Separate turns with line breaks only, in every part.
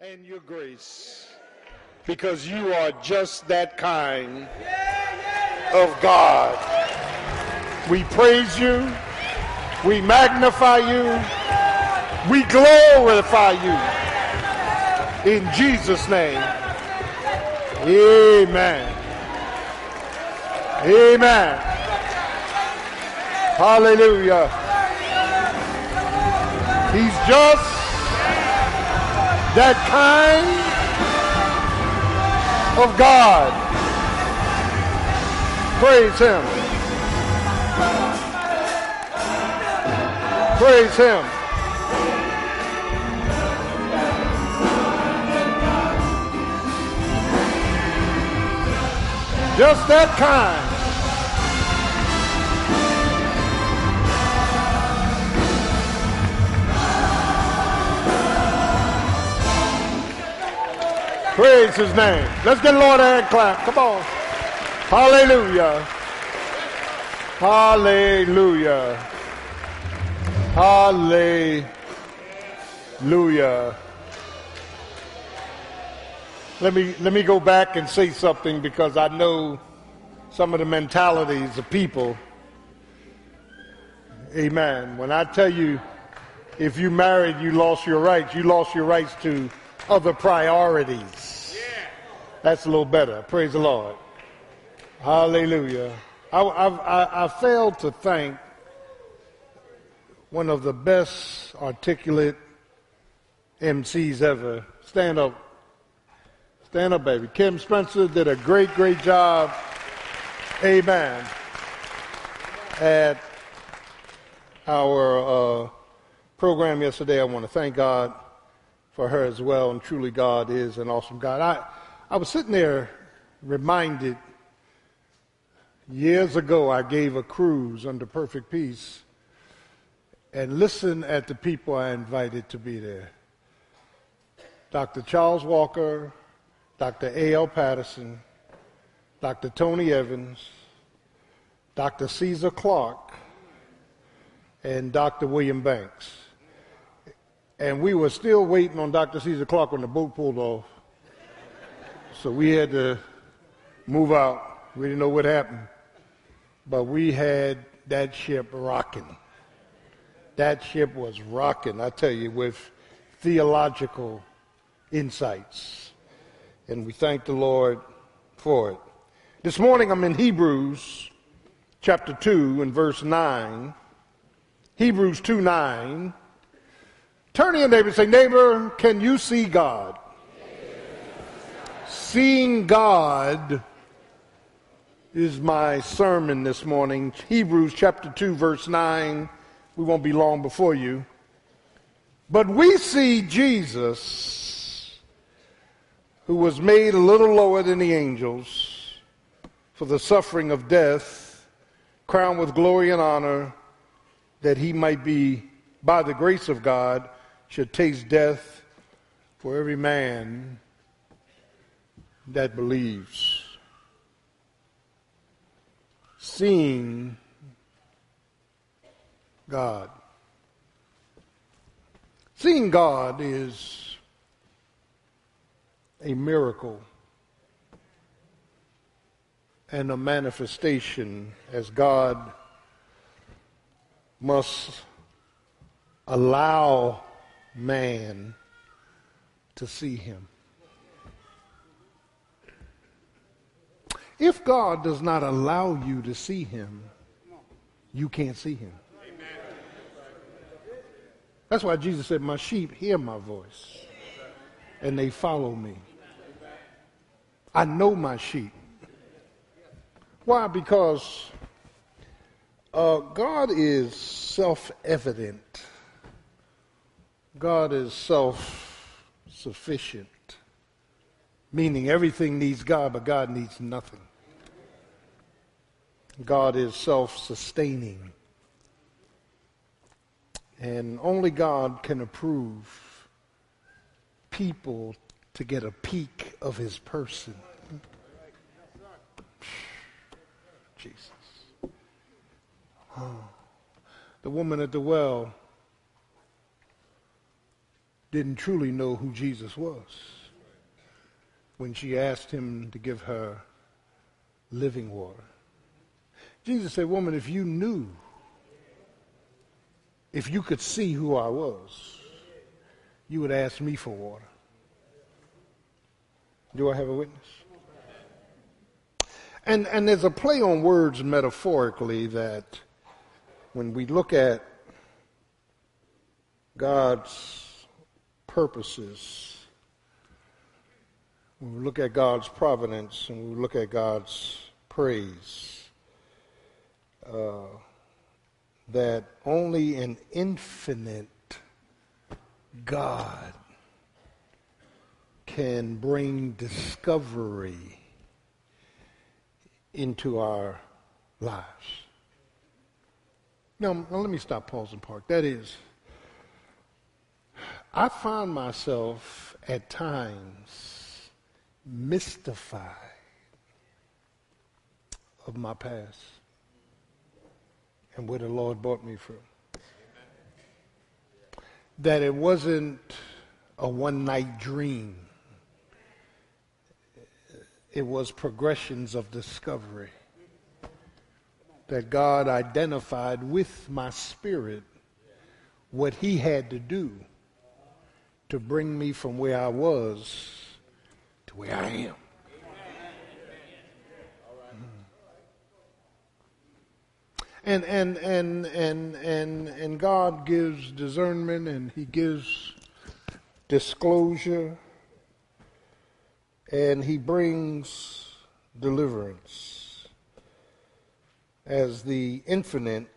and your grace because you are just that kind of God. We praise you. We magnify you. We glorify you. In Jesus' name. Amen. Amen. Hallelujah. He's just that kind of God. Praise Him. Praise Him. Just that kind. Praise his name. Let's get Lord a hand clap. Come on. Hallelujah. Hallelujah. Hallelujah. Let me let me go back and say something because I know some of the mentalities of people. Amen. When I tell you if you married you lost your rights, you lost your rights to other priorities. That's a little better. Praise the Lord. Hallelujah. I, I, I failed to thank one of the best articulate MCs ever. Stand up. Stand up, baby. Kim Spencer did a great, great job. Amen. At our uh, program yesterday, I want to thank God for her as well. And truly, God is an awesome God. I, I was sitting there reminded years ago, I gave a cruise under perfect peace and listen at the people I invited to be there. Dr. Charles Walker, Dr. A.L. Patterson, Dr. Tony Evans, Dr. Caesar Clark, and Dr. William Banks. And we were still waiting on Dr. Caesar Clark when the boat pulled off. So we had to move out. We didn't know what happened. But we had that ship rocking. That ship was rocking, I tell you, with theological insights. And we thank the Lord for it. This morning I'm in Hebrews chapter 2 and verse 9. Hebrews 2 9. Turn to your neighbor and say, Neighbor, can you see God? Seeing God is my sermon this morning. Hebrews chapter 2, verse 9. We won't be long before you. But we see Jesus, who was made a little lower than the angels for the suffering of death, crowned with glory and honor, that he might be, by the grace of God, should taste death for every man that believes. Seeing God. Seeing God is a miracle and a manifestation as God must allow man to see him. If God does not allow you to see him, you can't see him. That's why Jesus said, My sheep hear my voice and they follow me. I know my sheep. Why? Because uh, God is self evident. God is self sufficient, meaning everything needs God, but God needs nothing. God is self sustaining. And only God can approve people to get a peek of his person. Jesus. Oh. The woman at the well didn't truly know who Jesus was when she asked him to give her living water. Jesus said, Woman, if you knew, if you could see who I was, you would ask me for water. Do I have a witness? And, and there's a play on words metaphorically that when we look at God's purposes, when we look at God's providence and we look at God's praise, uh, that only an infinite God can bring discovery into our lives. Now, now let me stop, pause, and park. That is, I find myself at times mystified of my past and where the Lord brought me from. That it wasn't a one night dream, it was progressions of discovery. That God identified with my spirit what He had to do to bring me from where I was to where I am. Mm. And, and, and, and, and, and God gives discernment and He gives disclosure and He brings deliverance as the infinite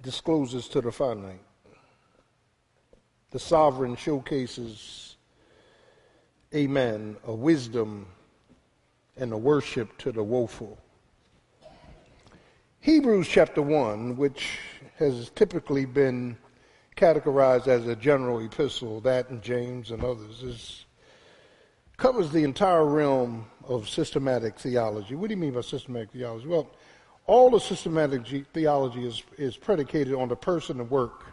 discloses to the finite. The sovereign showcases, amen, a wisdom and a worship to the woeful. Hebrews chapter 1, which has typically been categorized as a general epistle, that and James and others, is, covers the entire realm of systematic theology. What do you mean by systematic theology? Well, all the systematic theology is, is predicated on the person and work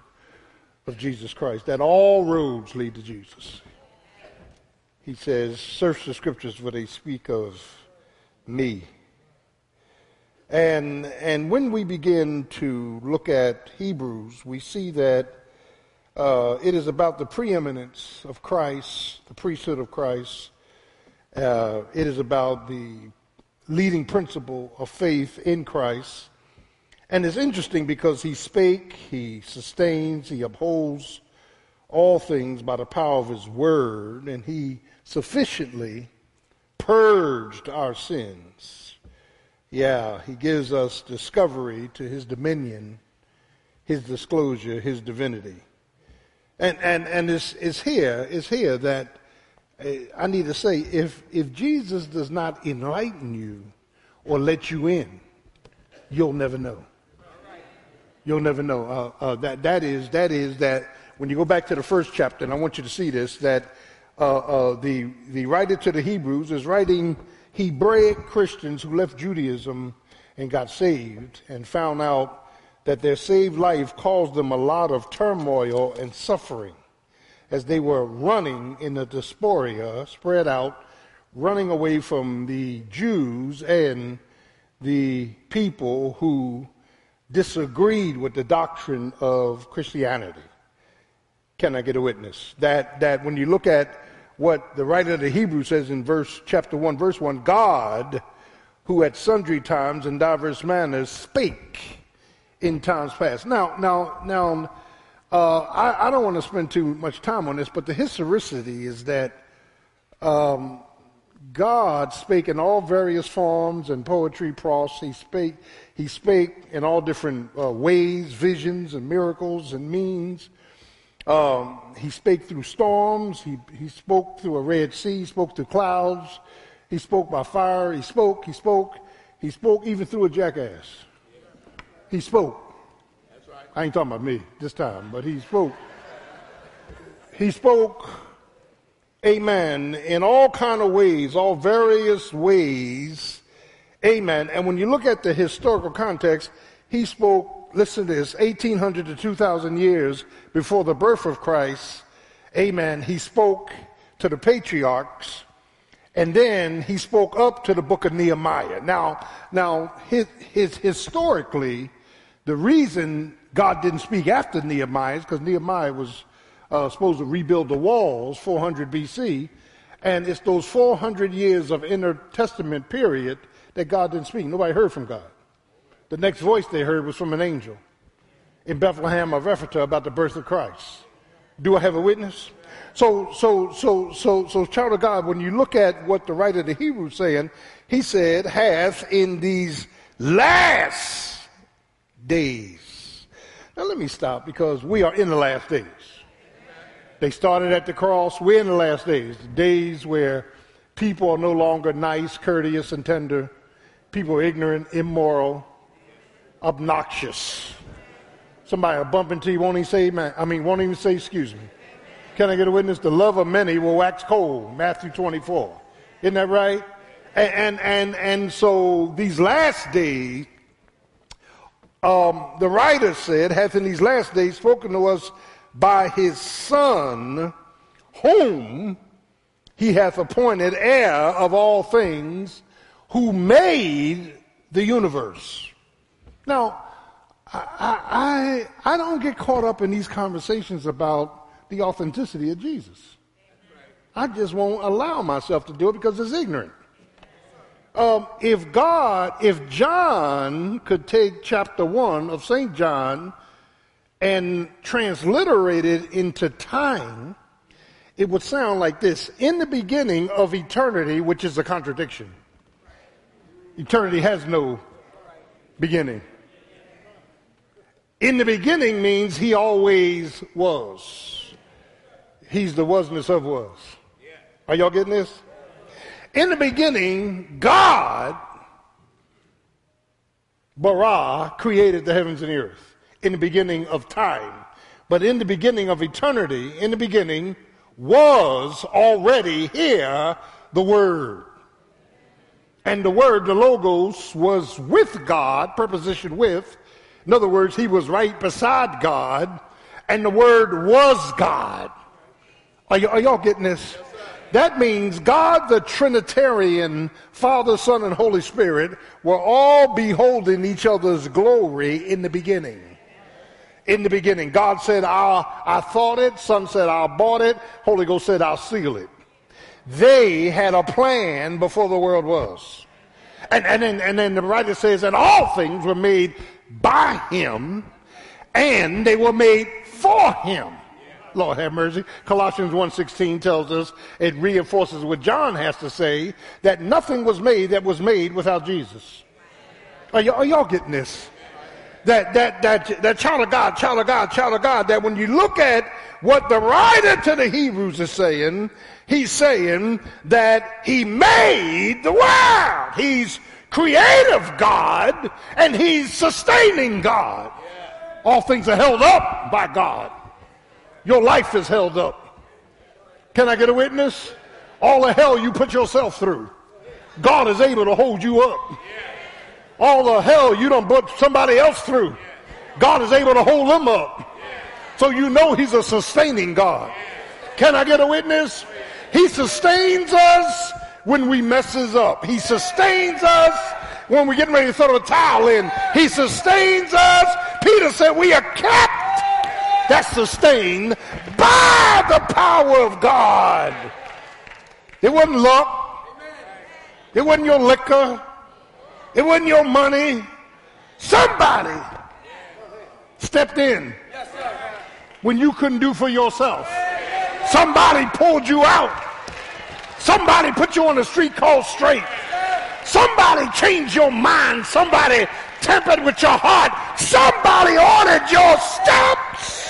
of Jesus Christ, that all roads lead to Jesus. He says, Search the scriptures, for they speak of me. And, and when we begin to look at Hebrews, we see that uh, it is about the preeminence of Christ, the priesthood of Christ. Uh, it is about the leading principle of faith in Christ. And it's interesting because he spake, he sustains, he upholds all things by the power of his word, and he sufficiently purged our sins yeah, he gives us discovery to his dominion, his disclosure, his divinity. And, and, and it's, it's here, it's here that uh, I need to say if, if Jesus does not enlighten you or let you in, you'll never know. You'll never know. Uh, uh, that, that, is, that is that when you go back to the first chapter, and I want you to see this, that uh, uh, the, the writer to the Hebrews is writing Hebraic Christians who left Judaism and got saved and found out that their saved life caused them a lot of turmoil and suffering as they were running in the diaspora, spread out, running away from the Jews and the people who disagreed with the doctrine of Christianity. Can I get a witness? That, that when you look at what the writer of the Hebrews says in verse chapter 1, verse 1 God, who at sundry times and divers manners spake in times past. Now, now, now, uh, I, I, don't want to spend too much time on this, but the historicity is that um, God spake in all various forms and poetry, prose. He spake, he spake in all different uh, ways, visions and miracles and means. Um, he spake through storms. He, he spoke through a Red Sea. He spoke through clouds. He spoke by fire. He spoke. He spoke. He spoke even through a jackass. He spoke. Right. I ain't talking about me this time, but he spoke. He spoke, amen, in all kind of ways, all various ways, amen. And when you look at the historical context, he spoke listen to this, 1800 to 2000 years before the birth of Christ, amen, he spoke to the patriarchs and then he spoke up to the book of Nehemiah. Now, now his, his, historically, the reason God didn't speak after Nehemiah is because Nehemiah was uh, supposed to rebuild the walls 400 BC. And it's those 400 years of intertestament period that God didn't speak. Nobody heard from God. The next voice they heard was from an angel in Bethlehem of Ephratah about the birth of Christ. Do I have a witness? So, so, so, so, so, child of God, when you look at what the writer of the Hebrews saying, he said, hath in these last days. Now let me stop because we are in the last days. They started at the cross. We're in the last days, days where people are no longer nice, courteous, and tender. People are ignorant, immoral, obnoxious. Somebody will bump into you, won't even say, man, I mean, won't even say, excuse me. Can I get a witness? The love of many will wax cold. Matthew 24. Isn't that right? And, and, and, and so these last days, um, the writer said, hath in these last days spoken to us by his Son, whom he hath appointed heir of all things, who made the universe. Now, I, I, I don't get caught up in these conversations about the authenticity of Jesus. I just won't allow myself to do it because it's ignorant. Um, if God, if John could take chapter 1 of St. John and transliterated into time, it would sound like this In the beginning of eternity, which is a contradiction. Eternity has no beginning. In the beginning means he always was. He's the wasness of was. Are y'all getting this? In the beginning, God, bara, created the heavens and the earth in the beginning of time. But in the beginning of eternity, in the beginning, was already here the Word. And the Word, the Logos, was with God, preposition with. In other words, he was right beside God, and the Word was God. Are, y- are y'all getting this? That means God, the Trinitarian, Father, Son, and Holy Spirit, were all beholding each other's glory in the beginning. In the beginning, God said, I, I thought it. Son said, I bought it. Holy Ghost said, I'll seal it. They had a plan before the world was. And, and, then, and then the writer says that all things were made by him and they were made for him. Lord have mercy. Colossians 1.16 tells us, it reinforces what John has to say, that nothing was made that was made without Jesus. Are, y- are y'all getting this? That, that, that, that child of God, child of God, child of God, that when you look at what the writer to the Hebrews is saying, he's saying that he made the world. He's creative God and he's sustaining God. All things are held up by God. Your life is held up. Can I get a witness? All the hell you put yourself through, God is able to hold you up. All the hell you don't put somebody else through, God is able to hold them up. So you know He's a sustaining God. Can I get a witness? He sustains us when we messes up. He sustains us when we're getting ready to throw a towel in. He sustains us. Peter said we are kept that's sustained by the power of God. It wasn't luck. It wasn't your liquor. It wasn't your money. Somebody stepped in when you couldn't do for yourself. Somebody pulled you out. Somebody put you on the street called straight. Somebody changed your mind. Somebody tempered with your heart. Somebody ordered your steps.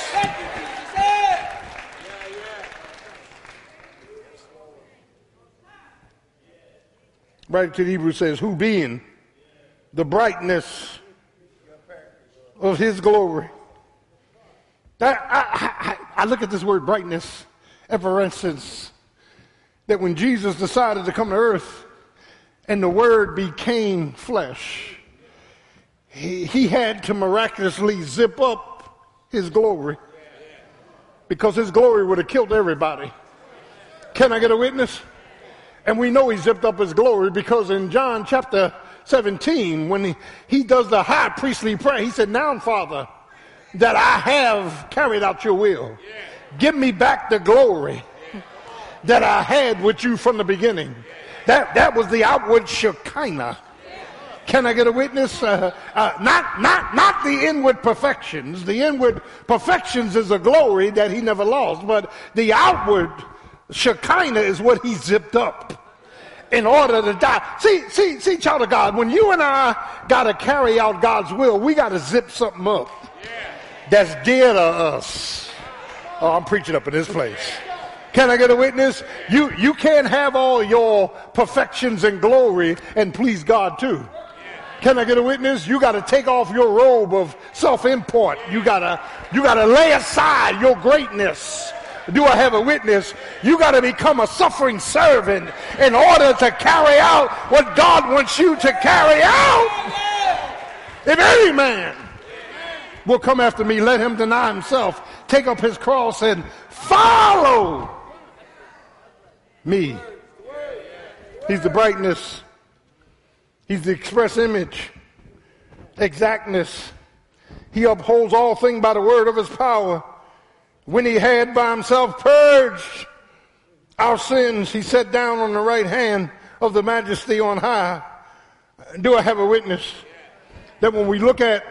Right to the Hebrew says, who being the brightness of his glory. I, I, I, I look at this word brightness, for instance, that when Jesus decided to come to earth and the word became flesh, he, he had to miraculously zip up his glory because his glory would have killed everybody. Can I get a witness? And we know he zipped up his glory because in John chapter 17, when he, he does the high priestly prayer, he said, Now, Father, that I have carried out your will, give me back the glory that I had with you from the beginning. That, that was the outward Shekinah. Can I get a witness? Uh, uh, not, not, not the inward perfections. The inward perfections is a glory that he never lost, but the outward Shekinah is what he zipped up in order to die. See, see, see, child of God, when you and I got to carry out God's will, we got to zip something up that's dear to us. Oh, I'm preaching up in this place. Can I get a witness? You, you can't have all your perfections and glory and please God too. Can I get a witness? You got to take off your robe of self-import. You got to, you got to lay aside your greatness do I have a witness? You got to become a suffering servant in order to carry out what God wants you to carry out. If any man will come after me, let him deny himself, take up his cross, and follow me. He's the brightness, he's the express image, exactness. He upholds all things by the word of his power when he had by himself purged our sins, he sat down on the right hand of the majesty on high. Do I have a witness that when we look at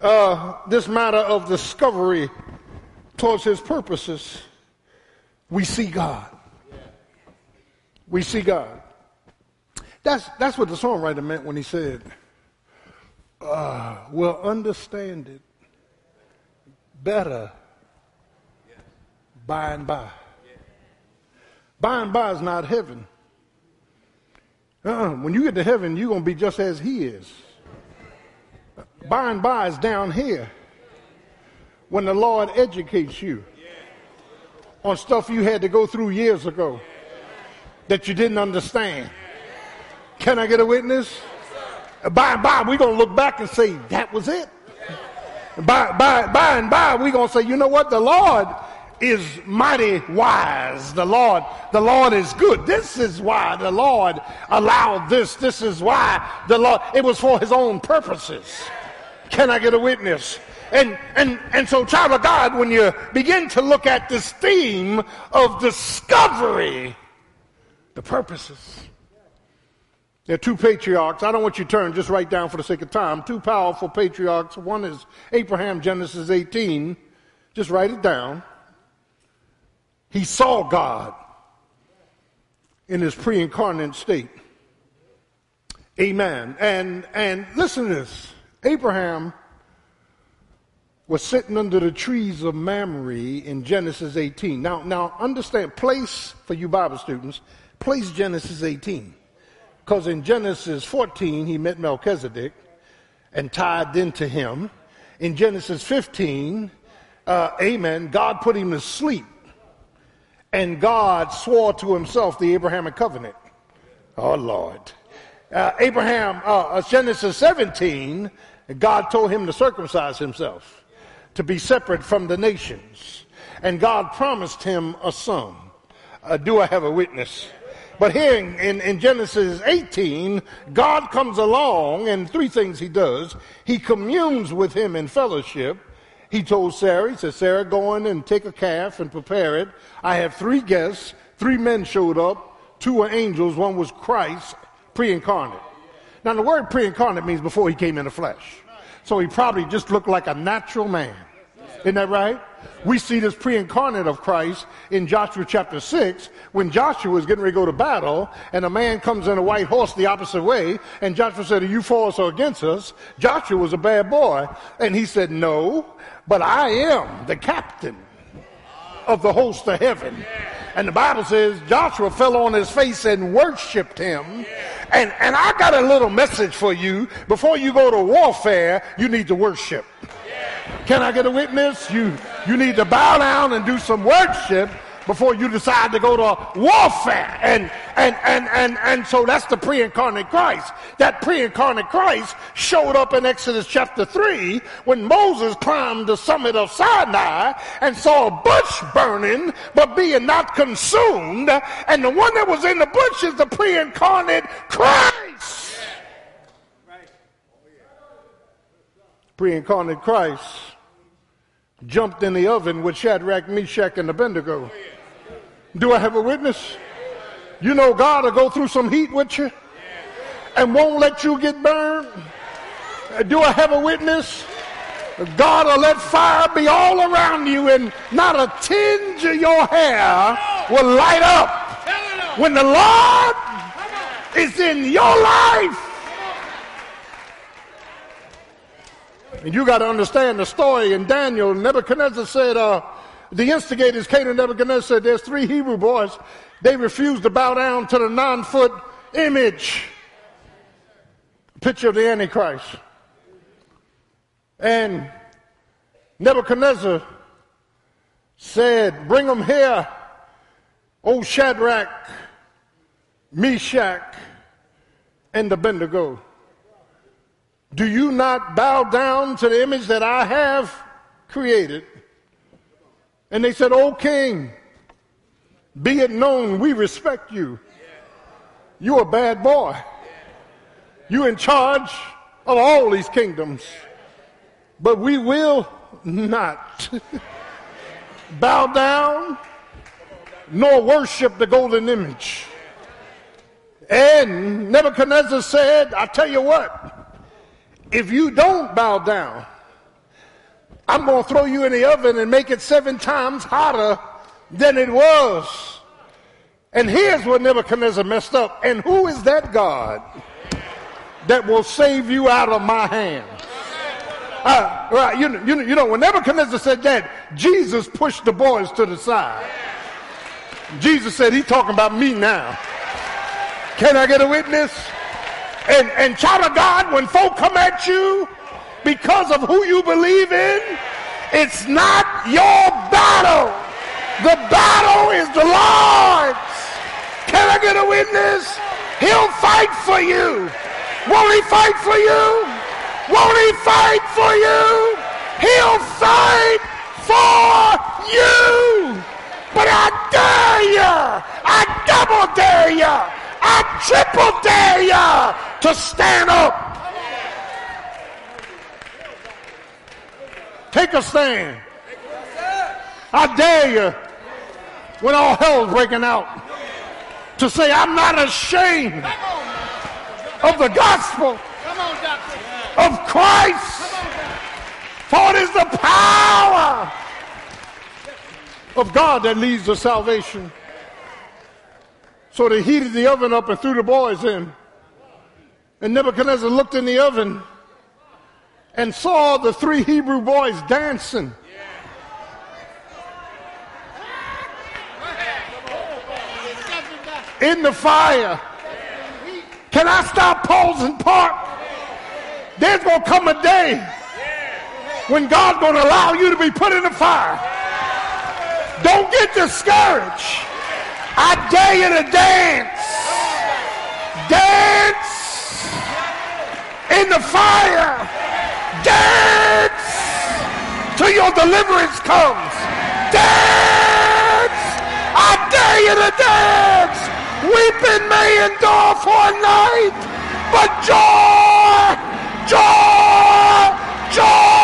uh, this matter of discovery towards his purposes, we see God. We see God. That's, that's what the songwriter meant when he said, uh, We'll understand it better by and by. By and by is not heaven. Uh-uh. When you get to heaven, you're going to be just as he is. By and by is down here. When the Lord educates you on stuff you had to go through years ago that you didn't understand. Can I get a witness? By and by, we're going to look back and say, that was it. By, by, by and by, we're going to say, you know what? The Lord is mighty wise. The Lord, the Lord is good. This is why the Lord allowed this. This is why the Lord, it was for his own purposes. Can I get a witness? And, and, and so, child of God, when you begin to look at this theme of discovery, the purposes. There are two patriarchs. I don't want you to turn, just write down for the sake of time. Two powerful patriarchs. One is Abraham, Genesis 18. Just write it down. He saw God in his pre incarnate state. Amen. And, and listen to this Abraham was sitting under the trees of Mamre in Genesis 18. Now, now understand, place for you Bible students, place Genesis 18. Because in Genesis 14, he met Melchizedek and tied into him. In Genesis 15, uh, amen, God put him to sleep and God swore to himself the Abrahamic covenant. Oh, Lord. Uh, Abraham, uh, uh, Genesis 17, God told him to circumcise himself, to be separate from the nations. And God promised him a son. Uh, do I have a witness? But here in, in, in, Genesis 18, God comes along and three things he does. He communes with him in fellowship. He told Sarah, he said, Sarah, go in and take a calf and prepare it. I have three guests. Three men showed up. Two were angels. One was Christ, pre-incarnate. Now, the word pre-incarnate means before he came in the flesh. So he probably just looked like a natural man. Isn't that right? We see this pre-incarnate of Christ in Joshua chapter 6 when Joshua is getting ready to go to battle and a man comes in a white horse the opposite way and Joshua said, are you for us or against us? Joshua was a bad boy and he said, no, but I am the captain of the host of heaven. And the Bible says Joshua fell on his face and worshiped him. And, and I got a little message for you. Before you go to warfare, you need to worship. Can I get a witness? You, you need to bow down and do some worship before you decide to go to warfare. And, and, and, and, and so that's the pre-incarnate Christ. That pre-incarnate Christ showed up in Exodus chapter 3 when Moses climbed the summit of Sinai and saw a bush burning, but being not consumed. And the one that was in the bush is the pre-incarnate Christ. Pre-incarnate Christ jumped in the oven with Shadrach, Meshach, and Abednego. Do I have a witness? You know God will go through some heat with you and won't let you get burned. Do I have a witness? God will let fire be all around you and not a tinge of your hair will light up. When the Lord is in your life, and you got to understand the story in Daniel, Nebuchadnezzar said, uh, the instigators came to Nebuchadnezzar said, There's three Hebrew boys. They refused to bow down to the nine foot image, picture of the Antichrist. And Nebuchadnezzar said, Bring them here, O Shadrach, Meshach, and Abednego. Do you not bow down to the image that I have created? And they said, O king, be it known we respect you. You're a bad boy. You're in charge of all these kingdoms. But we will not bow down nor worship the golden image. And Nebuchadnezzar said, I tell you what, if you don't bow down, I'm going to throw you in the oven and make it seven times hotter than it was. And here's what Nebuchadnezzar messed up. And who is that God that will save you out of my hand? Uh, right, you, you, you know, when Nebuchadnezzar said that, Jesus pushed the boys to the side. Jesus said, He's talking about me now. Can I get a witness? And, and child of God, when folk come at you, because of who you believe in, it's not your battle. The battle is the Lord's. Can I get a witness? He'll fight for you. Won't he fight for you? Won't he fight for you? He'll fight for you. But I dare you, I double dare you, I triple dare you to stand up Take a stand. I dare you, when all hell's breaking out, to say, I'm not ashamed of the gospel of Christ, for it is the power of God that leads to salvation. So they heated the oven up and threw the boys in. And Nebuchadnezzar looked in the oven and saw the three Hebrew boys dancing. In the fire. Can I stop pausing part? There's going to come a day when God's going to allow you to be put in the fire. Don't get discouraged. I dare you to dance. Dance in the fire. Dance till your deliverance comes. Dance! I dare you to dance. Weeping may endure for a night, but joy, joy, joy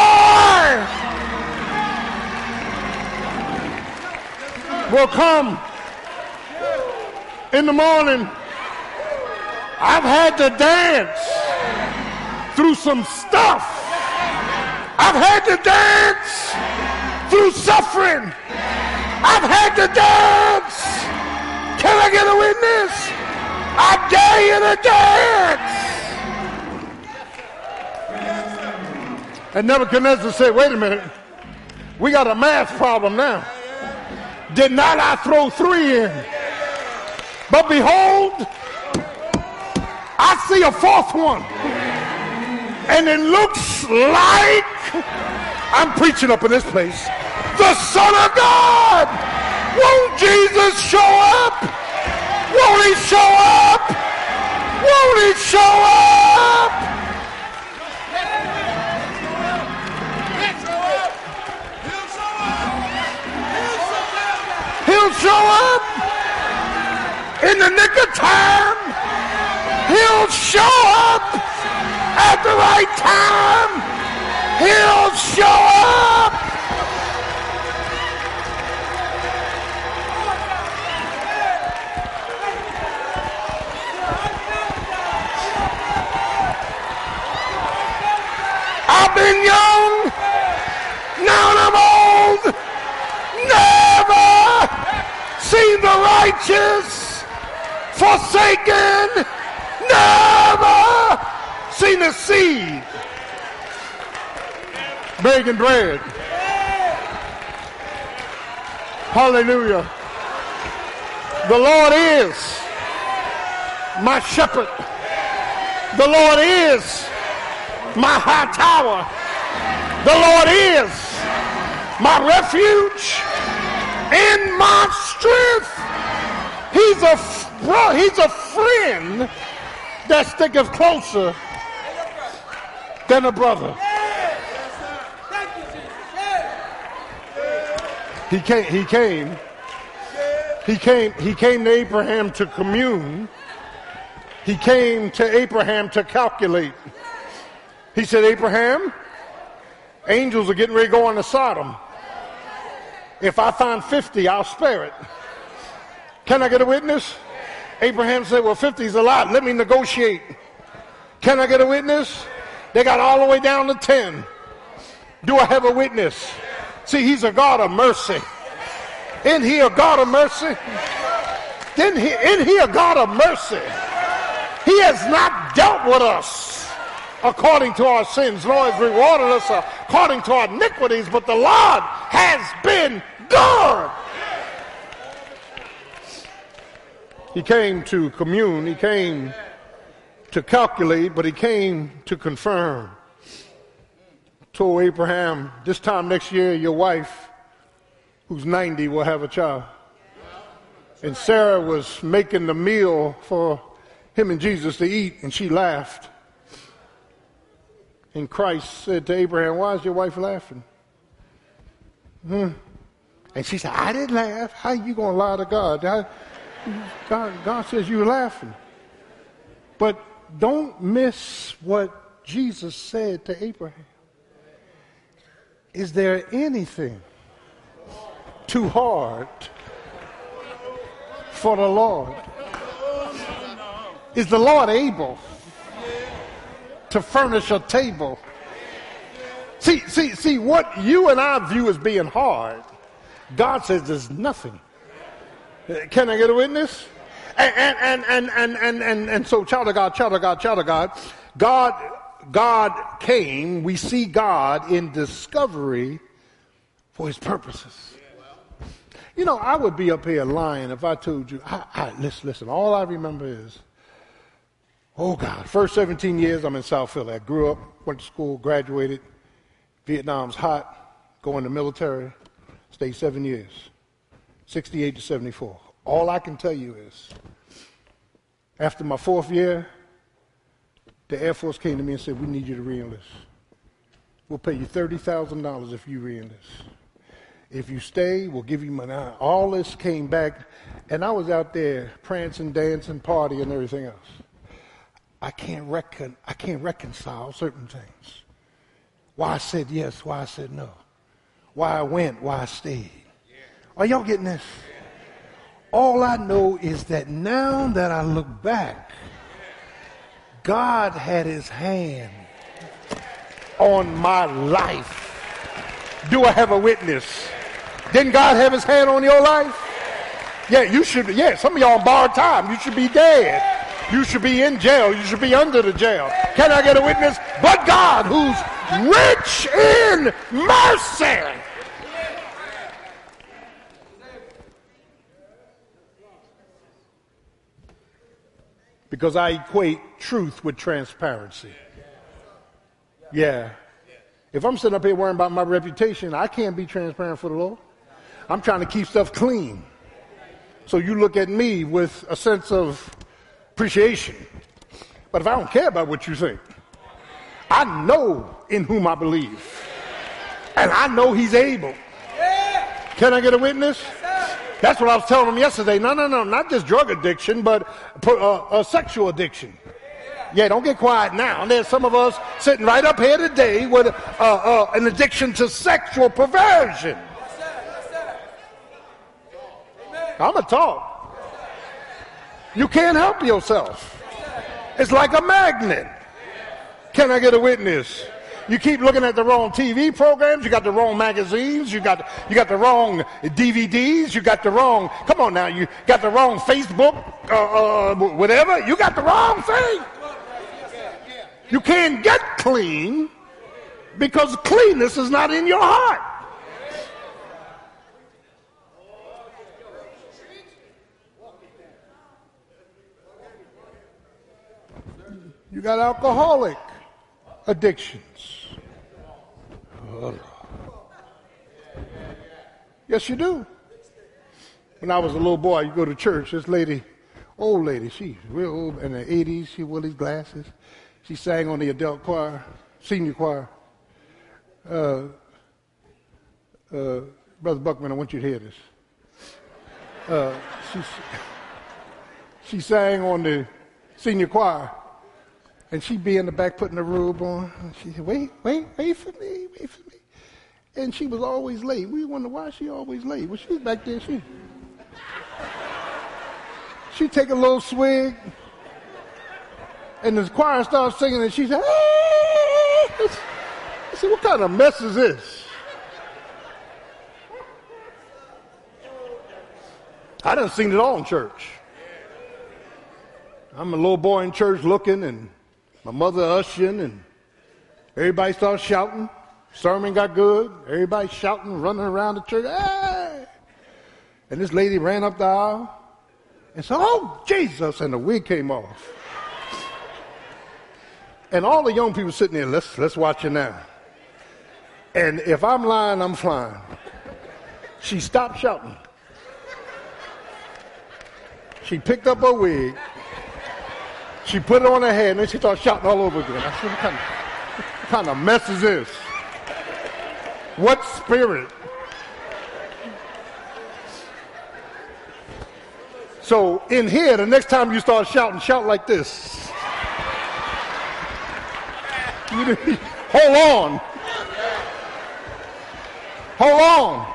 will come in the morning. I've had to dance through some stuff. I've had to dance through suffering. I've had to dance. Can I get a witness? I dare you to dance. And Nebuchadnezzar said, wait a minute. We got a math problem now. Did not I throw three in? But behold, I see a fourth one. And it looks like I'm preaching up in this place. The Son of God. Won't Jesus show up? Won't he show up? Won't he show up? He'll show up. He'll show up in the nick of time. He'll show up at the right time. He'll show up. I've been young, now I'm old. Never seen the righteous forsaken. Never seen a seed begging bread. Hallelujah. The Lord is my shepherd. The Lord is my high tower. The Lord is my refuge and my strength. He's a bro, he's a friend that sticketh closer than a brother. He came, he came, he came, he came to Abraham to commune. He came to Abraham to calculate. He said, Abraham, angels are getting ready to go on to Sodom. If I find 50, I'll spare it. Can I get a witness? Abraham said, Well, 50 is a lot. Let me negotiate. Can I get a witness? They got all the way down to 10. Do I have a witness? See, he's a God of mercy. Isn't he a God of mercy? Isn't he, isn't he a God of mercy? He has not dealt with us according to our sins, nor has rewarded us according to our iniquities, but the Lord has been good. He came to commune, he came to calculate, but he came to confirm. Told Abraham, this time next year, your wife, who's 90, will have a child. And Sarah was making the meal for him and Jesus to eat, and she laughed. And Christ said to Abraham, Why is your wife laughing? Hmm. And she said, I didn't laugh. How you going to lie to God? I, God? God says you're laughing. But don't miss what Jesus said to Abraham. Is there anything too hard for the Lord? Is the Lord able to furnish a table. See, see, see, what you and I view as being hard, God says there's nothing. Can I get a witness? And, and, and, and, and, and, and so, child of God, child of God, child of God, God, God came. We see God in discovery for his purposes. You know, I would be up here lying if I told you, I, I, listen, listen, all I remember is Oh God, first 17 years I'm in South Philly. I grew up, went to school, graduated. Vietnam's hot, going to military, stayed seven years, 68 to 74. All I can tell you is, after my fourth year, the Air Force came to me and said, we need you to reenlist. We'll pay you $30,000 if you reenlist. If you stay, we'll give you money. All this came back, and I was out there prancing, dancing, partying, and everything else. I can't, recon, I can't reconcile certain things. Why I said yes, why I said no. Why I went, why I stayed. Are y'all getting this? All I know is that now that I look back, God had his hand on my life. Do I have a witness? Didn't God have his hand on your life? Yeah, you should. Yeah, some of y'all on borrowed time. You should be dead. You should be in jail. You should be under the jail. Can I get a witness? But God, who's rich in mercy. Because I equate truth with transparency. Yeah. If I'm sitting up here worrying about my reputation, I can't be transparent for the Lord. I'm trying to keep stuff clean. So you look at me with a sense of appreciation. But if I don't care about what you think, I know in whom I believe. And I know he's able. Can I get a witness? That's what I was telling them yesterday. No, no, no, not just drug addiction, but uh, uh, sexual addiction. Yeah, don't get quiet now. There's some of us sitting right up here today with uh, uh an addiction to sexual perversion. I'm a talk. You can't help yourself. It's like a magnet. Can I get a witness? You keep looking at the wrong TV programs. You got the wrong magazines. You got you got the wrong DVDs. You got the wrong. Come on now. You got the wrong Facebook. Uh, uh, whatever. You got the wrong thing. You can't get clean because cleanness is not in your heart. You got alcoholic Yes, you do. When I was a little boy, you go to church, this lady, old lady, she's real old, in the 80s, she wore these glasses. She sang on the adult choir, senior choir. Uh, uh, Brother Buckman, I want you to hear this. Uh, she, she sang on the senior choir. And she'd be in the back putting the robe on. She said, wait, wait, wait for me, wait for me. And she was always late. We wonder why she always late. Well, she's back there. She, she'd take a little swig. And the choir starts singing and she said, hey! I said, what kind of mess is this? I done seen it all in church. I'm a little boy in church looking and my mother ushering, and everybody started shouting. Sermon got good. Everybody shouting, running around the church. Hey! And this lady ran up the aisle and said, Oh, Jesus! And the wig came off. And all the young people sitting there, let's, let's watch it now. And if I'm lying, I'm flying. She stopped shouting. She picked up her wig she put it on her head and then she started shouting all over again. I said, what kind of, what kind of mess is this? What spirit? So in here, the next time you start shouting, shout like this. Hold on. Hold on.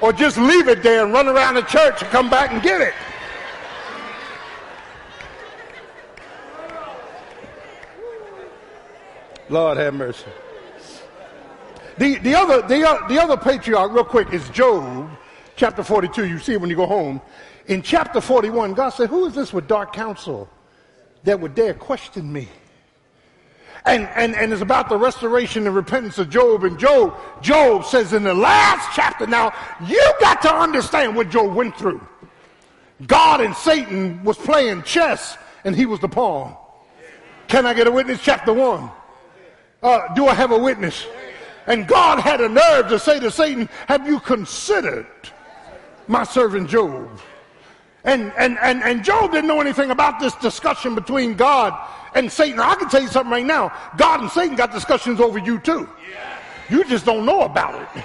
Or just leave it there and run around the church and come back and get it. Lord have mercy. The, the, other, the, uh, the other patriarch, real quick, is Job, chapter 42. You see it when you go home. In chapter 41, God said, Who is this with dark counsel that would dare question me? And, and, and it's about the restoration and repentance of Job. And Job, Job says in the last chapter, now you got to understand what Job went through. God and Satan was playing chess and he was the pawn. Can I get a witness? Chapter 1. Uh, do I have a witness? And God had a nerve to say to Satan, Have you considered my servant Job? And, and, and, and Job didn't know anything about this discussion between God and Satan. I can tell you something right now. God and Satan got discussions over you too. You just don't know about it.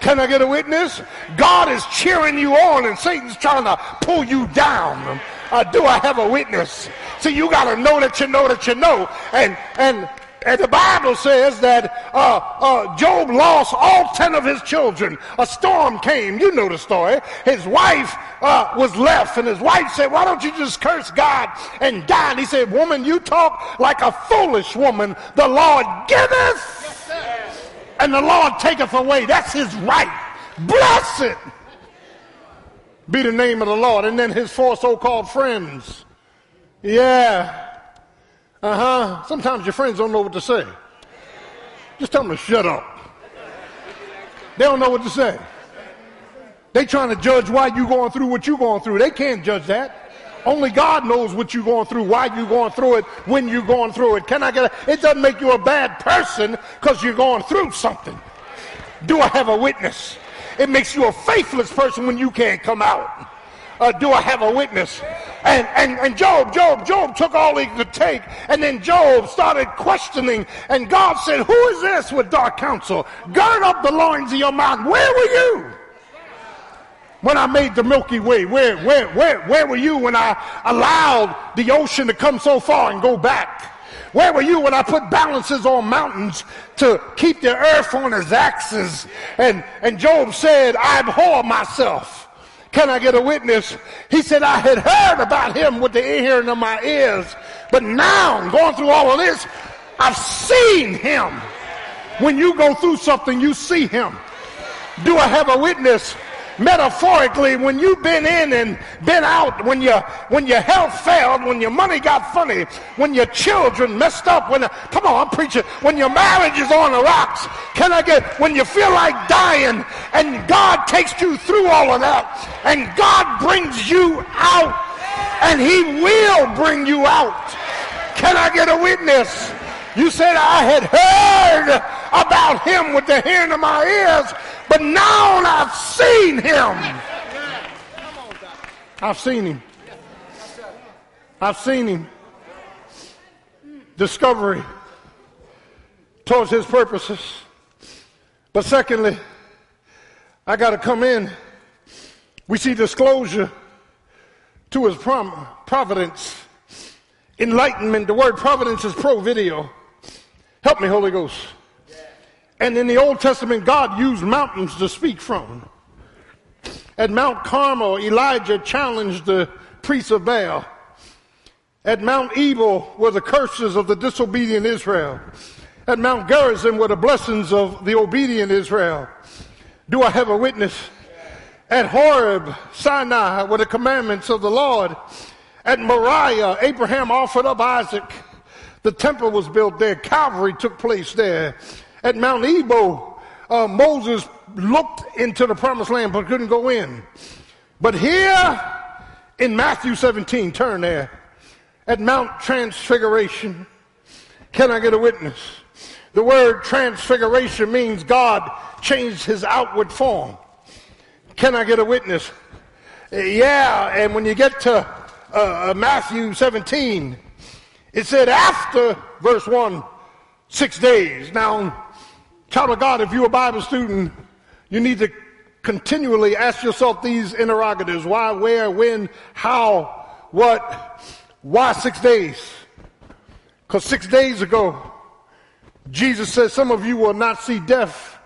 Can I get a witness? God is cheering you on and Satan's trying to pull you down. Uh, do I have a witness? See, you got to know that you know that you know. And, and and the Bible says that uh, uh, Job lost all 10 of his children. A storm came. You know the story. His wife uh, was left, and his wife said, Why don't you just curse God and die? And he said, Woman, you talk like a foolish woman. The Lord giveth, and the Lord taketh away. That's his right. Blessed be the name of the Lord. And then his four so called friends. Yeah. Uh huh. Sometimes your friends don't know what to say. Just tell them to shut up. They don't know what to say. They trying to judge why you going through what you going through. They can't judge that. Only God knows what you're going through, why you're going through it, when you're going through it. Can I get a, it doesn't make you a bad person because you're going through something. Do I have a witness? It makes you a faithless person when you can't come out. Uh, do I have a witness? And, and, and Job, Job, Job took all he could take. And then Job started questioning. And God said, Who is this with dark counsel? Gird up the loins of your mind. Where were you? When I made the Milky Way, where, where, where, where were you when I allowed the ocean to come so far and go back? Where were you when I put balances on mountains to keep the earth on its axis? And, and Job said, I abhor myself. Can I get a witness? He said, I had heard about him with the hearing of my ears, but now, going through all of this, I've seen him. When you go through something, you see him. Do I have a witness? Metaphorically, when you've been in and been out, when your when your health failed, when your money got funny, when your children messed up, when come on, I'm preaching, when your marriage is on the rocks, can I get when you feel like dying and God takes you through all of that and God brings you out and he will bring you out. Can I get a witness? You said I had heard about him with the hearing of my ears, but now I've seen him. I've seen him. I've seen him. Discovery towards his purposes. But secondly, I got to come in. We see disclosure to his prom- providence, enlightenment. The word providence is pro video. Help me, Holy Ghost. And in the Old Testament, God used mountains to speak from. At Mount Carmel, Elijah challenged the priests of Baal. At Mount Ebal were the curses of the disobedient Israel. At Mount Gerizim were the blessings of the obedient Israel. Do I have a witness? At Horeb, Sinai were the commandments of the Lord. At Moriah, Abraham offered up Isaac. The temple was built there. Calvary took place there. At Mount Nebo, uh, Moses looked into the promised land but couldn't go in. But here in Matthew 17, turn there, at Mount Transfiguration, can I get a witness? The word transfiguration means God changed his outward form. Can I get a witness? Yeah, and when you get to uh, uh Matthew 17, it said after verse 1, six days. Now, Child of God, if you're a Bible student, you need to continually ask yourself these interrogatives why, where, when, how, what, why six days? Because six days ago, Jesus said, Some of you will not see death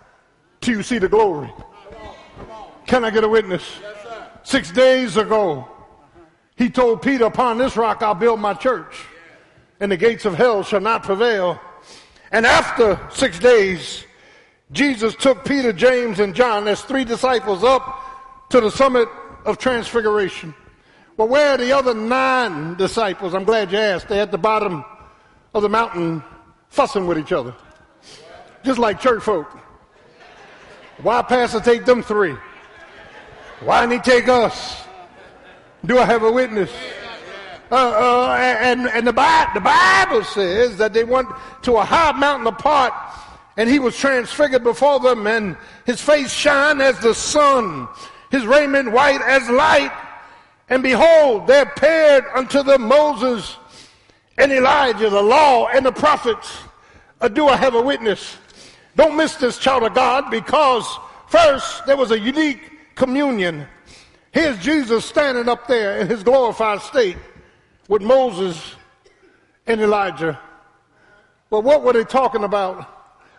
till you see the glory. Can I get a witness? Six days ago, he told Peter, Upon this rock I'll build my church, and the gates of hell shall not prevail. And after six days, Jesus took Peter, James, and John, as three disciples, up to the summit of transfiguration. Well, where are the other nine disciples? I'm glad you asked. They're at the bottom of the mountain fussing with each other. Just like church folk. Why Pastor take them three? Why didn't he take us? Do I have a witness? Uh, uh, and and the, the Bible says that they went to a high mountain apart and he was transfigured before them, and his face shine as the sun, his raiment white as light. And behold, there appeared unto them Moses and Elijah, the law and the prophets. Uh, do I have a witness? Don't miss this, child of God, because first there was a unique communion. Here's Jesus standing up there in his glorified state with Moses and Elijah. Well, what were they talking about?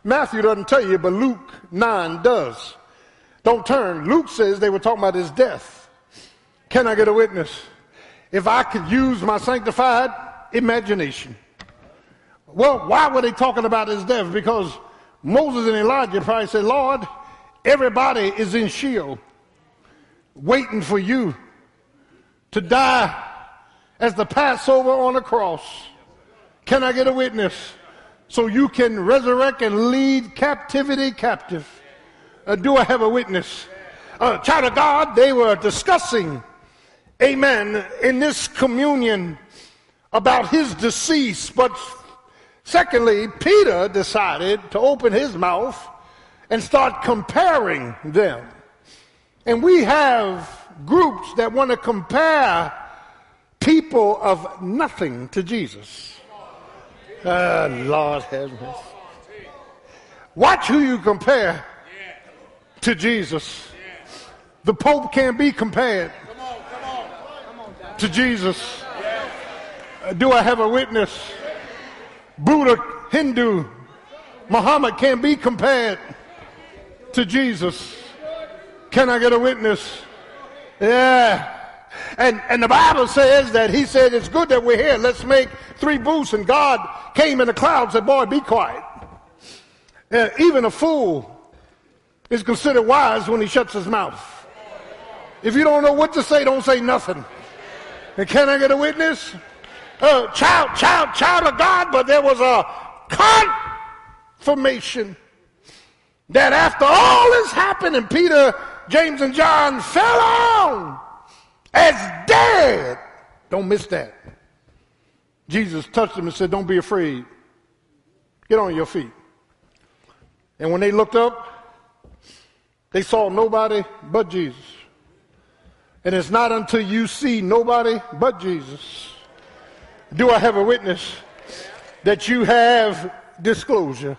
Matthew doesn't tell you, but Luke 9 does. Don't turn. Luke says they were talking about his death. Can I get a witness? If I could use my sanctified imagination. Well, why were they talking about his death? Because Moses and Elijah probably said, Lord, everybody is in Sheol waiting for you to die as the Passover on a cross. Can I get a witness? so you can resurrect and lead captivity captive. Uh, do I have a witness? Uh, child of God, they were discussing, amen, in this communion about his decease. But secondly, Peter decided to open his mouth and start comparing them. And we have groups that want to compare people of nothing to Jesus. Uh, Lord have mercy. Watch who you compare to Jesus. The Pope can't be compared to Jesus. Do I have a witness? Buddha, Hindu, Muhammad can't be compared to Jesus. Can I get a witness? Yeah. And, and the Bible says that he said, it's good that we're here. Let's make three booths. And God came in the clouds and said, boy, be quiet. Uh, even a fool is considered wise when he shuts his mouth. If you don't know what to say, don't say nothing. And can I get a witness? Uh, child, child, child of God, but there was a confirmation that after all this happened and Peter, James, and John fell on as dead, don't miss that. Jesus touched them and said, Don't be afraid. Get on your feet. And when they looked up, they saw nobody but Jesus. And it's not until you see nobody but Jesus do I have a witness that you have disclosure.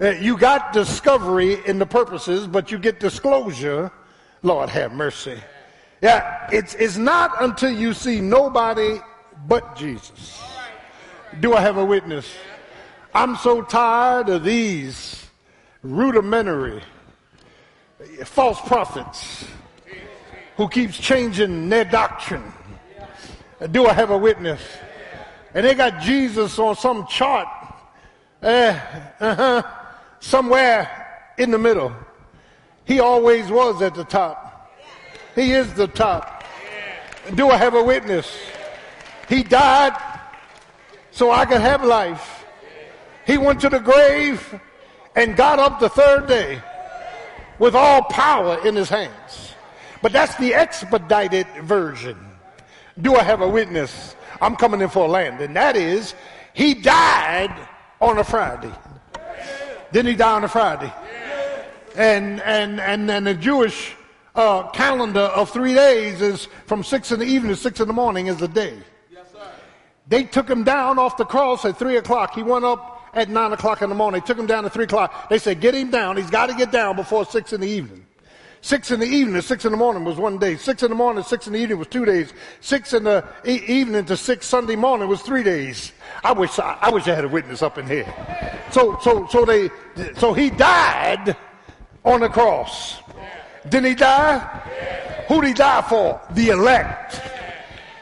Uh, you got discovery in the purposes, but you get disclosure. Lord have mercy. Yeah, it's, it's not until you see nobody but Jesus. Do I have a witness? I'm so tired of these rudimentary false prophets who keeps changing their doctrine. Do I have a witness? And they got Jesus on some chart uh, uh-huh, somewhere in the middle. He always was at the top. He is the top. Do I have a witness? He died so I could have life. He went to the grave and got up the third day with all power in his hands. But that's the expedited version. Do I have a witness? I'm coming in for a land. And that is, he died on a Friday. Didn't he die on a Friday? And, and, and, and the Jewish uh, calendar of three days is from six in the evening to six in the morning is a day. They took him down off the cross at three o'clock. He went up at 9 o'clock in the morning. They took him down at 3 o'clock. They said, get him down. He's got to get down before 6 in the evening. 6 in the evening 6 in the morning was one day. 6 in the morning 6 in the evening was two days. 6 in the e- evening to 6 Sunday morning was three days. I wish I, I wish I had a witness up in here. So, so, so they, so he died on the cross. Didn't he die? Who did he die for? The elect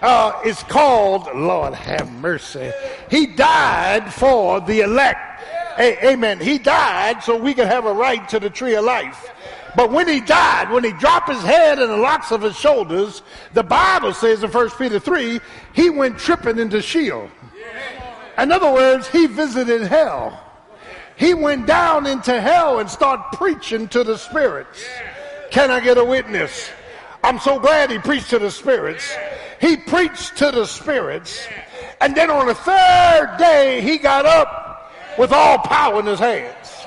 uh, is called, Lord have mercy. He died for the elect. A- amen. He died so we could have a right to the tree of life. But when he died, when he dropped his head and the locks of his shoulders, the Bible says in 1 Peter 3, he went tripping into Sheol. In other words, he visited hell. He went down into hell and started preaching to the spirits. Can I get a witness? I'm so glad he preached to the spirits he preached to the spirits. And then on the third day, he got up with all power in his hands.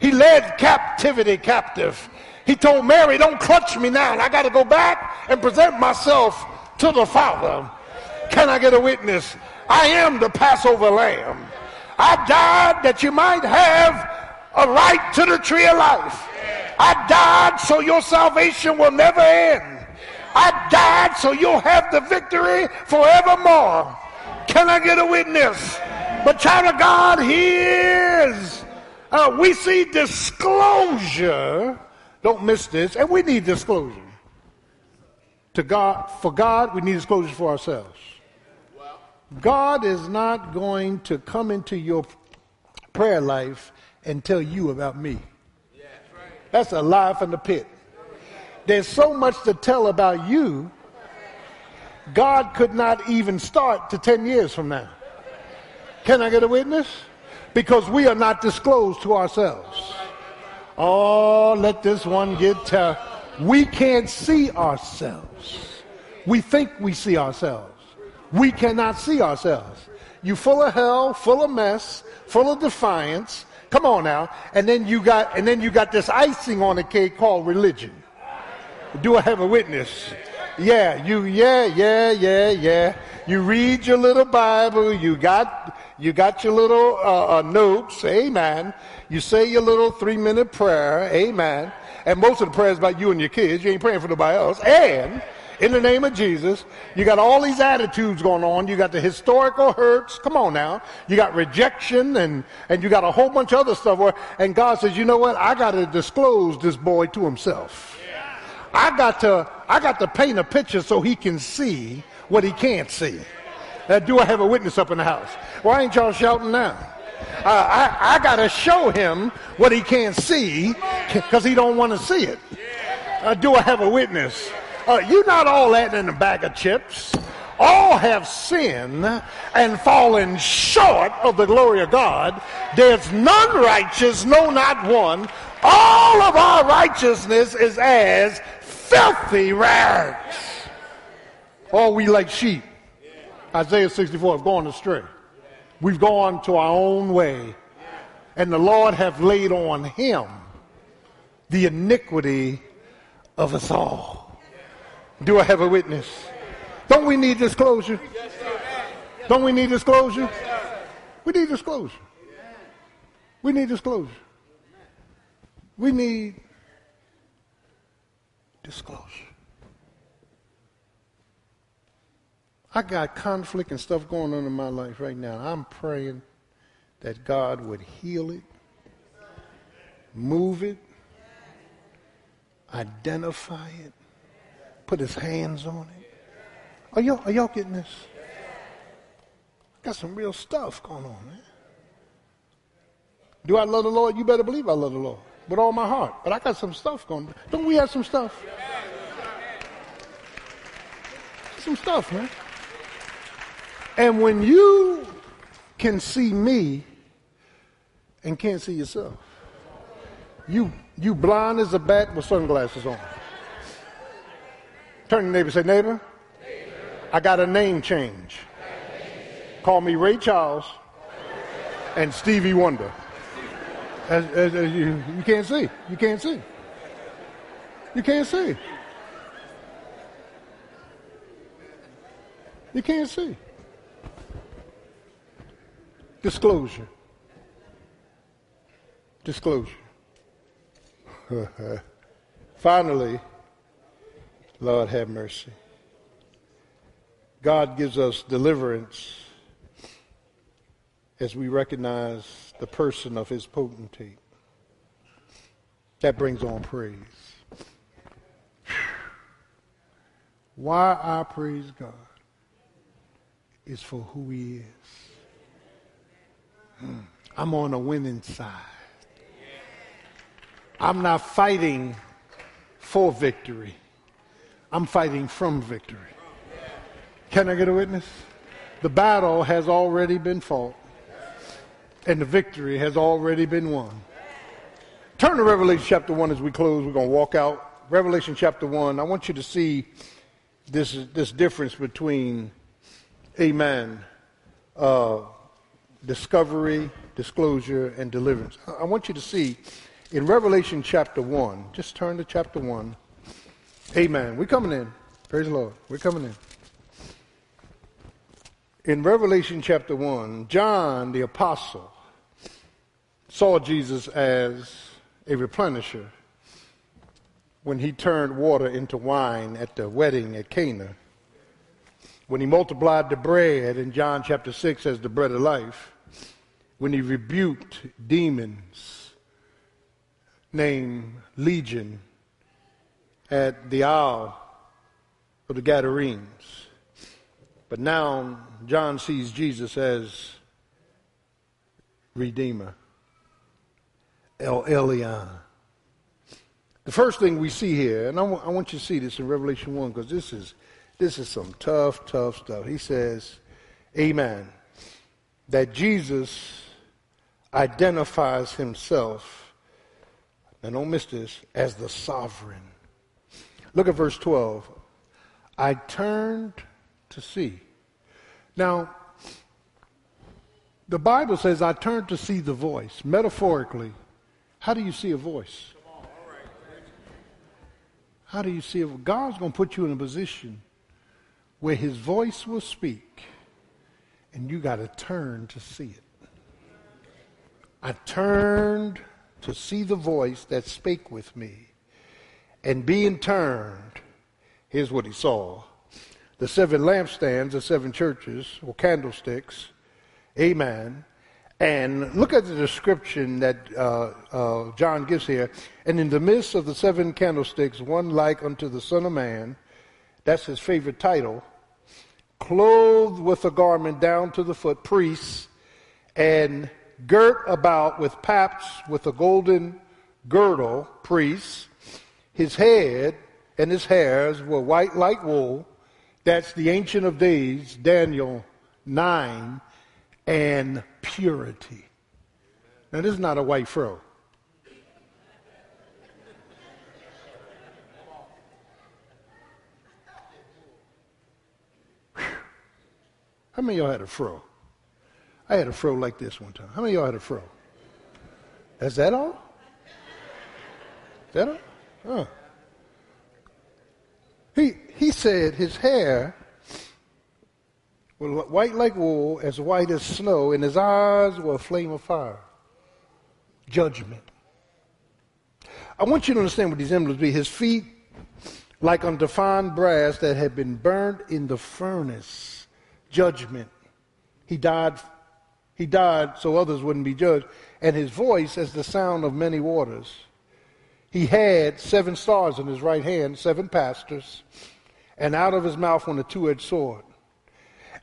He led captivity captive. He told Mary, Don't clutch me now. I got to go back and present myself to the Father. Can I get a witness? I am the Passover lamb. I died that you might have a right to the tree of life. I died so your salvation will never end. I died so you'll have the victory forevermore. Can I get a witness? But child of God, he is. Uh, we see disclosure. Don't miss this. And we need disclosure. To God, for God, we need disclosure for ourselves. God is not going to come into your prayer life and tell you about me. That's a lie from the pit. There's so much to tell about you, God could not even start to 10 years from now. Can I get a witness? Because we are not disclosed to ourselves. Oh, let this one get. We can't see ourselves. We think we see ourselves. We cannot see ourselves. You full of hell, full of mess, full of defiance. Come on now. And then you got and then you got this icing on the cake called religion. Do I have a witness? Yeah, you, yeah, yeah, yeah, yeah. You read your little Bible. You got, you got your little uh, uh, notes. Amen. You say your little three minute prayer. Amen. And most of the prayers about you and your kids. You ain't praying for nobody else. And in the name of Jesus, you got all these attitudes going on. You got the historical hurts. Come on now. You got rejection and, and you got a whole bunch of other stuff where, and God says, you know what? I got to disclose this boy to himself. I got to, I got to paint a picture so he can see what he can't see. Uh, do I have a witness up in the house? Why ain't y'all shouting now? Uh, I, I got to show him what he can't see because he don't want to see it. Uh, do I have a witness? Uh, you're not all that in a bag of chips. All have sinned and fallen short of the glory of God. There's none righteous, no, not one. All of our righteousness is as filthy rags. All we like sheep. Isaiah 64 have gone astray. We've gone to our own way. And the Lord have laid on him the iniquity of us all. Do I have a witness? Don't we need disclosure? Don't we need disclosure? We need disclosure. We need disclosure. We need disclosure. I got conflict and stuff going on in my life right now. I'm praying that God would heal it, move it, identify it, put his hands on it. Are y'all, are y'all getting this? Got some real stuff going on, man. Do I love the Lord? You better believe I love the Lord with all my heart. But I got some stuff going. on. Don't we have some stuff? Some stuff, man. And when you can see me and can't see yourself, you you blind as a bat with sunglasses on. Turn to neighbor say, neighbor, I got a name change. Call me Ray Charles and Stevie Wonder. As, as, as you, you can't see. You can't see. You can't see. You can't see. Disclosure. Disclosure. Finally, Lord have mercy. God gives us deliverance as we recognize the person of his potentate. That brings on praise. Why I praise God is for who he is. Hmm. I'm on a winning side. I'm not fighting for victory. I'm fighting from victory. Can I get a witness? The battle has already been fought and the victory has already been won. Turn to Revelation chapter 1 as we close. We're going to walk out. Revelation chapter 1. I want you to see this, this difference between, amen, uh, discovery, disclosure, and deliverance. I want you to see in Revelation chapter 1, just turn to chapter 1. Amen. We're coming in. Praise the Lord. We're coming in in Revelation chapter 1, John the apostle saw Jesus as a replenisher when he turned water into wine at the wedding at Cana. When he multiplied the bread in John chapter 6 as the bread of life. When he rebuked demons named Legion at the Isle of the Gadarenes but now John sees Jesus as Redeemer, El Elyon. The first thing we see here, and I, w- I want you to see this in Revelation 1 because this is, this is some tough, tough stuff. He says, Amen, that Jesus identifies himself, and don't miss this, as the sovereign. Look at verse 12. I turned to see. Now, the Bible says, I turned to see the voice. Metaphorically, how do you see a voice? How do you see it? God's going to put you in a position where his voice will speak and you got to turn to see it. I turned to see the voice that spake with me. And being turned, here's what he saw. The seven lampstands, the seven churches, or candlesticks. Amen. And look at the description that uh, uh, John gives here. And in the midst of the seven candlesticks, one like unto the Son of Man, that's his favorite title, clothed with a garment down to the foot, priests, and girt about with paps with a golden girdle, priests. His head and his hairs were white like wool. That's the Ancient of Days, Daniel 9 and purity. Now, this is not a white fro. How many of y'all had a fro? I had a fro like this one time. How many of y'all had a fro? Is that all? Is that all? Huh. He, he said his hair was white like wool, as white as snow, and his eyes were a flame of fire. Judgment. I want you to understand what these emblems be. His feet, like unto fine brass that had been burned in the furnace. Judgment. He died. He died so others wouldn't be judged. And his voice as the sound of many waters. He had seven stars in his right hand, seven pastors, and out of his mouth went a two-edged sword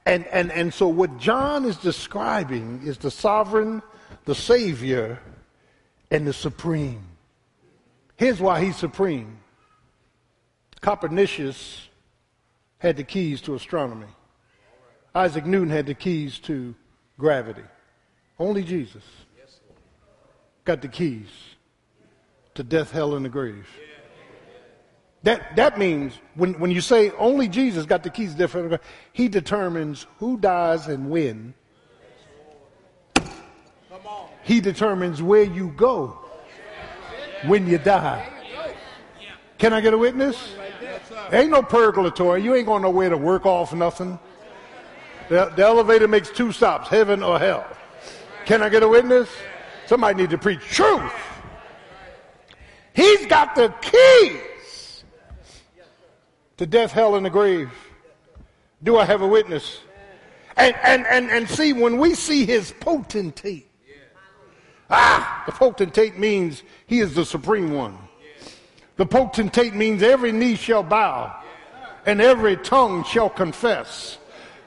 and, and, and so what John is describing is the sovereign, the Savior, and the supreme. Here's why he's supreme. Copernicus had the keys to astronomy. Isaac Newton had the keys to gravity. Only Jesus got the keys to death, hell, and the grave. That, that means when, when you say only Jesus got the keys different, he determines who dies and when. He determines where you go when you die. Can I get a witness? Ain't no purgatory. You ain't going nowhere to work off nothing. The, the elevator makes two stops, heaven or hell. Can I get a witness? Somebody need to preach truth. He's got the keys to death, hell, and the grave. Do I have a witness? And, and, and, and see, when we see his potentate, ah, the potentate means he is the supreme one. The potentate means every knee shall bow and every tongue shall confess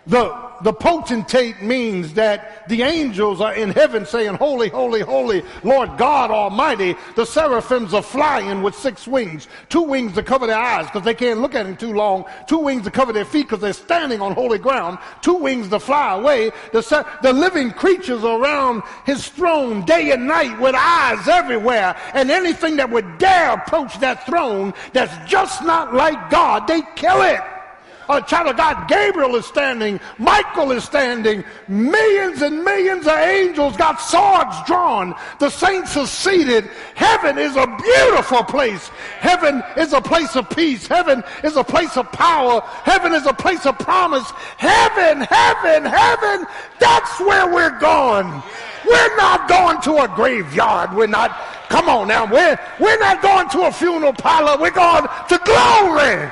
the, the potentate means that the angels are in heaven saying, Holy, holy, holy, Lord God Almighty. The seraphims are flying with six wings. Two wings to cover their eyes because they can't look at him too long. Two wings to cover their feet because they're standing on holy ground. Two wings to fly away. The, the living creatures around his throne day and night with eyes everywhere. And anything that would dare approach that throne that's just not like God, they kill it a child of God. Gabriel is standing. Michael is standing. Millions and millions of angels got swords drawn. The saints are seated. Heaven is a beautiful place. Heaven is a place of peace. Heaven is a place of power. Heaven is a place of promise. Heaven, heaven, heaven. That's where we're going. We're not going to a graveyard. We're not, come on now, we're, we're not going to a funeral parlor. We're going to glory.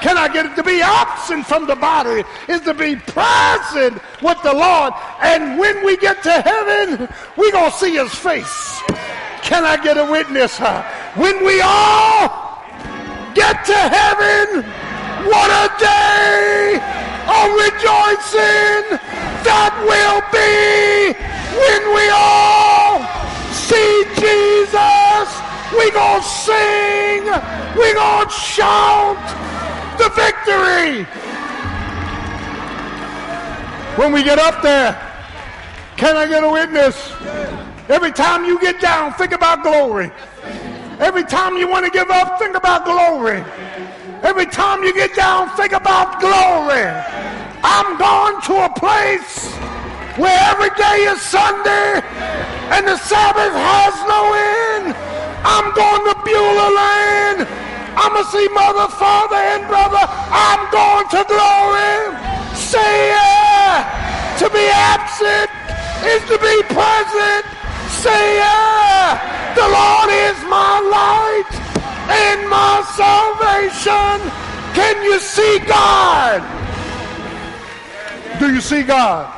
Can I get it? To be absent from the body is to be present with the Lord. And when we get to heaven, we're going to see his face. Can I get a witness? Huh? When we all get to heaven, what a day of rejoicing that will be when we all see Jesus. Going to sing. Going to shout the victory. When we get up there, can I get a witness? Every time you get down, think about glory. Every time you want to give up, think about glory. Every time you get down, think about glory. I'm going to a place where every day is Sunday and the Sabbath has no end. Beulah land I'm going to see mother, father, and brother. I'm going to glory. Say yeah. To be absent is to be present. Say yeah. The Lord is my light and my salvation. Can you see God? Do you see God?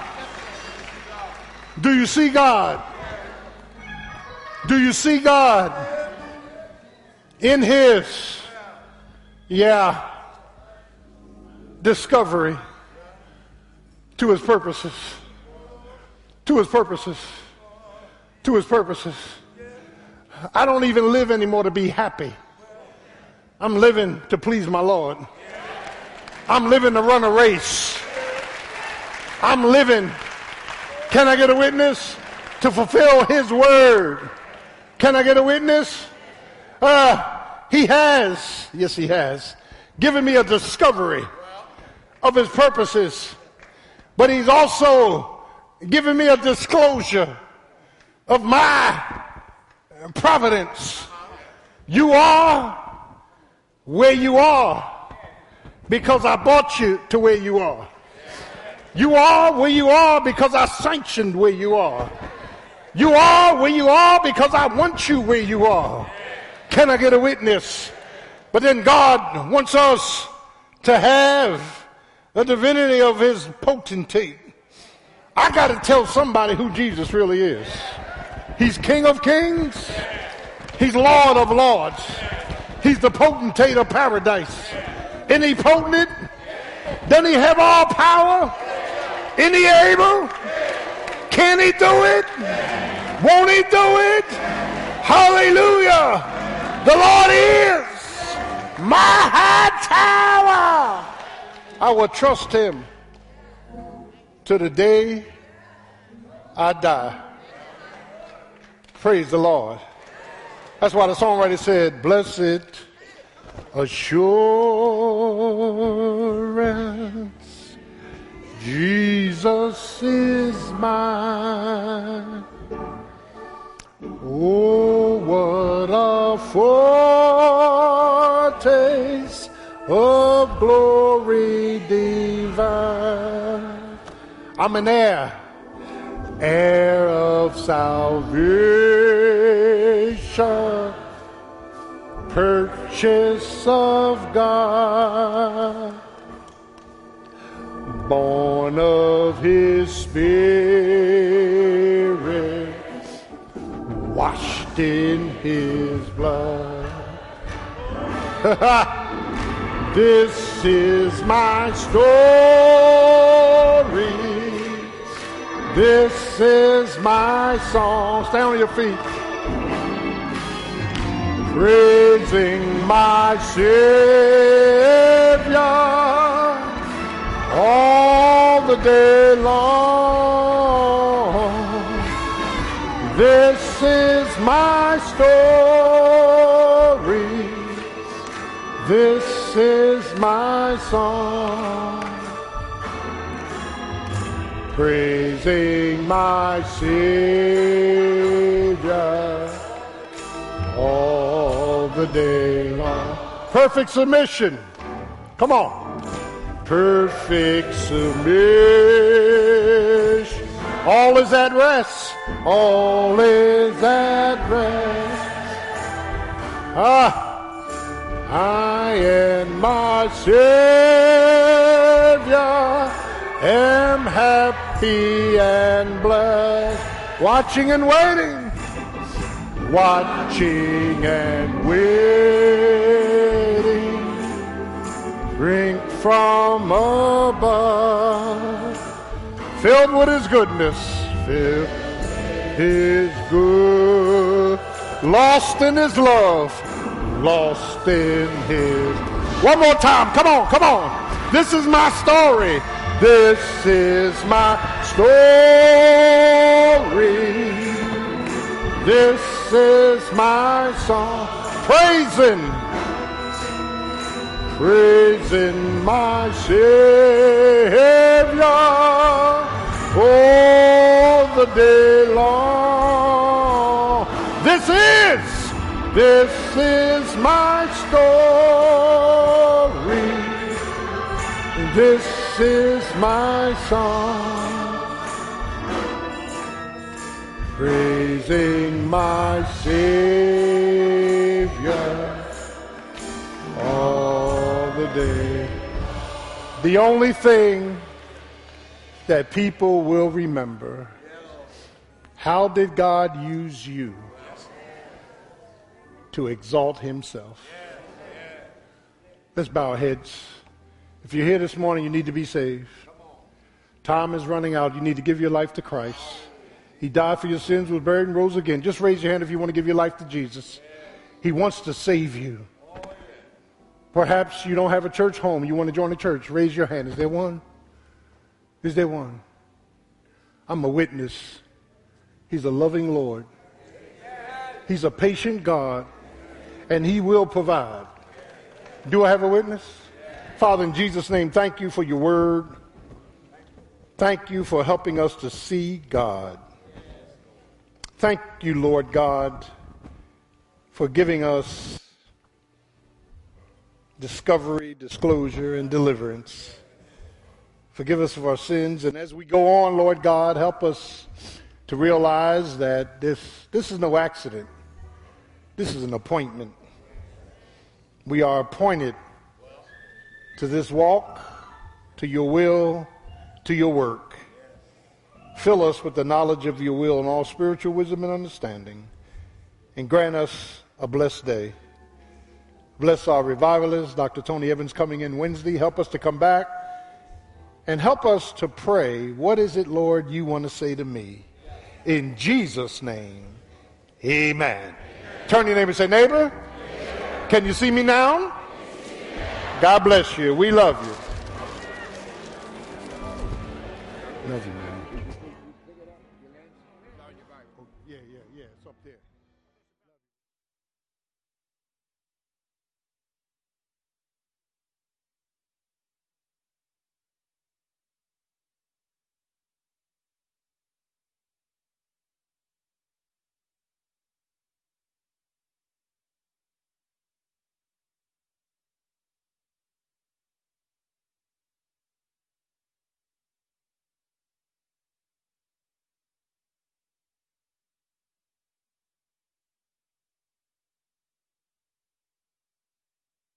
Do you see God? Do you see God in His, yeah, discovery to His purposes? To His purposes. To His purposes. I don't even live anymore to be happy. I'm living to please my Lord. I'm living to run a race. I'm living. Can I get a witness? To fulfill his word. Can I get a witness? Uh, he has, yes, he has, given me a discovery of his purposes. But he's also given me a disclosure of my providence. You are where you are because I brought you to where you are. You are where you are because I sanctioned where you are. You are where you are because I want you where you are. Can I get a witness? But then God wants us to have the divinity of his potentate. I got to tell somebody who Jesus really is. He's King of Kings. He's Lord of Lords. He's the potentate of paradise. Isn't he potent? Doesn't he have all power? Isn't he able? Can he do it? Won't he do it? Hallelujah. The Lord is my high tower. I will trust him to the day I die. Praise the Lord. That's why the songwriter said, Blessed assurance, Jesus is mine. Oh, what a foretaste of glory divine. I'm an heir, heir of salvation, purchase of God, born of his spirit, washed in his blood. this is my story. This is my song. Stand on your feet. Praising my Savior all the day my story. This is my song. Praising my Savior all the day long. Perfect submission. Come on. Perfect submission. All is at rest. All is at rest. Ah. I and my Savior am happy and blessed, watching and waiting, watching and waiting, drink from above, filled with His goodness, filled His good, lost in His love lost in his. One more time. Come on, come on. This is my story. This is my story. This is my song. Praising. Praising my Savior all the day long. This is, this is my story. This is my song. Praising my Savior all the day. The only thing that people will remember how did God use you to exalt himself? Let's bow our heads. If you're here this morning, you need to be saved. Time is running out. You need to give your life to Christ. He died for your sins, was buried, and rose again. Just raise your hand if you want to give your life to Jesus. He wants to save you. Perhaps you don't have a church home. You want to join a church. Raise your hand. Is there one? Is there one? I'm a witness. He's a loving Lord. He's a patient God, and He will provide. Do I have a witness? Father, in Jesus' name, thank you for your word. Thank you for helping us to see God. Thank you, Lord God, for giving us discovery, disclosure, and deliverance. Forgive us of our sins. And as we go on, Lord God, help us to realize that this, this is no accident. This is an appointment. We are appointed to this walk, to your will, to your work. Fill us with the knowledge of your will and all spiritual wisdom and understanding, and grant us a blessed day. Bless our revivalist, Dr. Tony Evans, coming in Wednesday. Help us to come back and help us to pray. What is it, Lord, you want to say to me? In Jesus' name, amen. amen. Turn your neighbor and say, Neighbor, can you see me now? God bless you. We love you. Love you.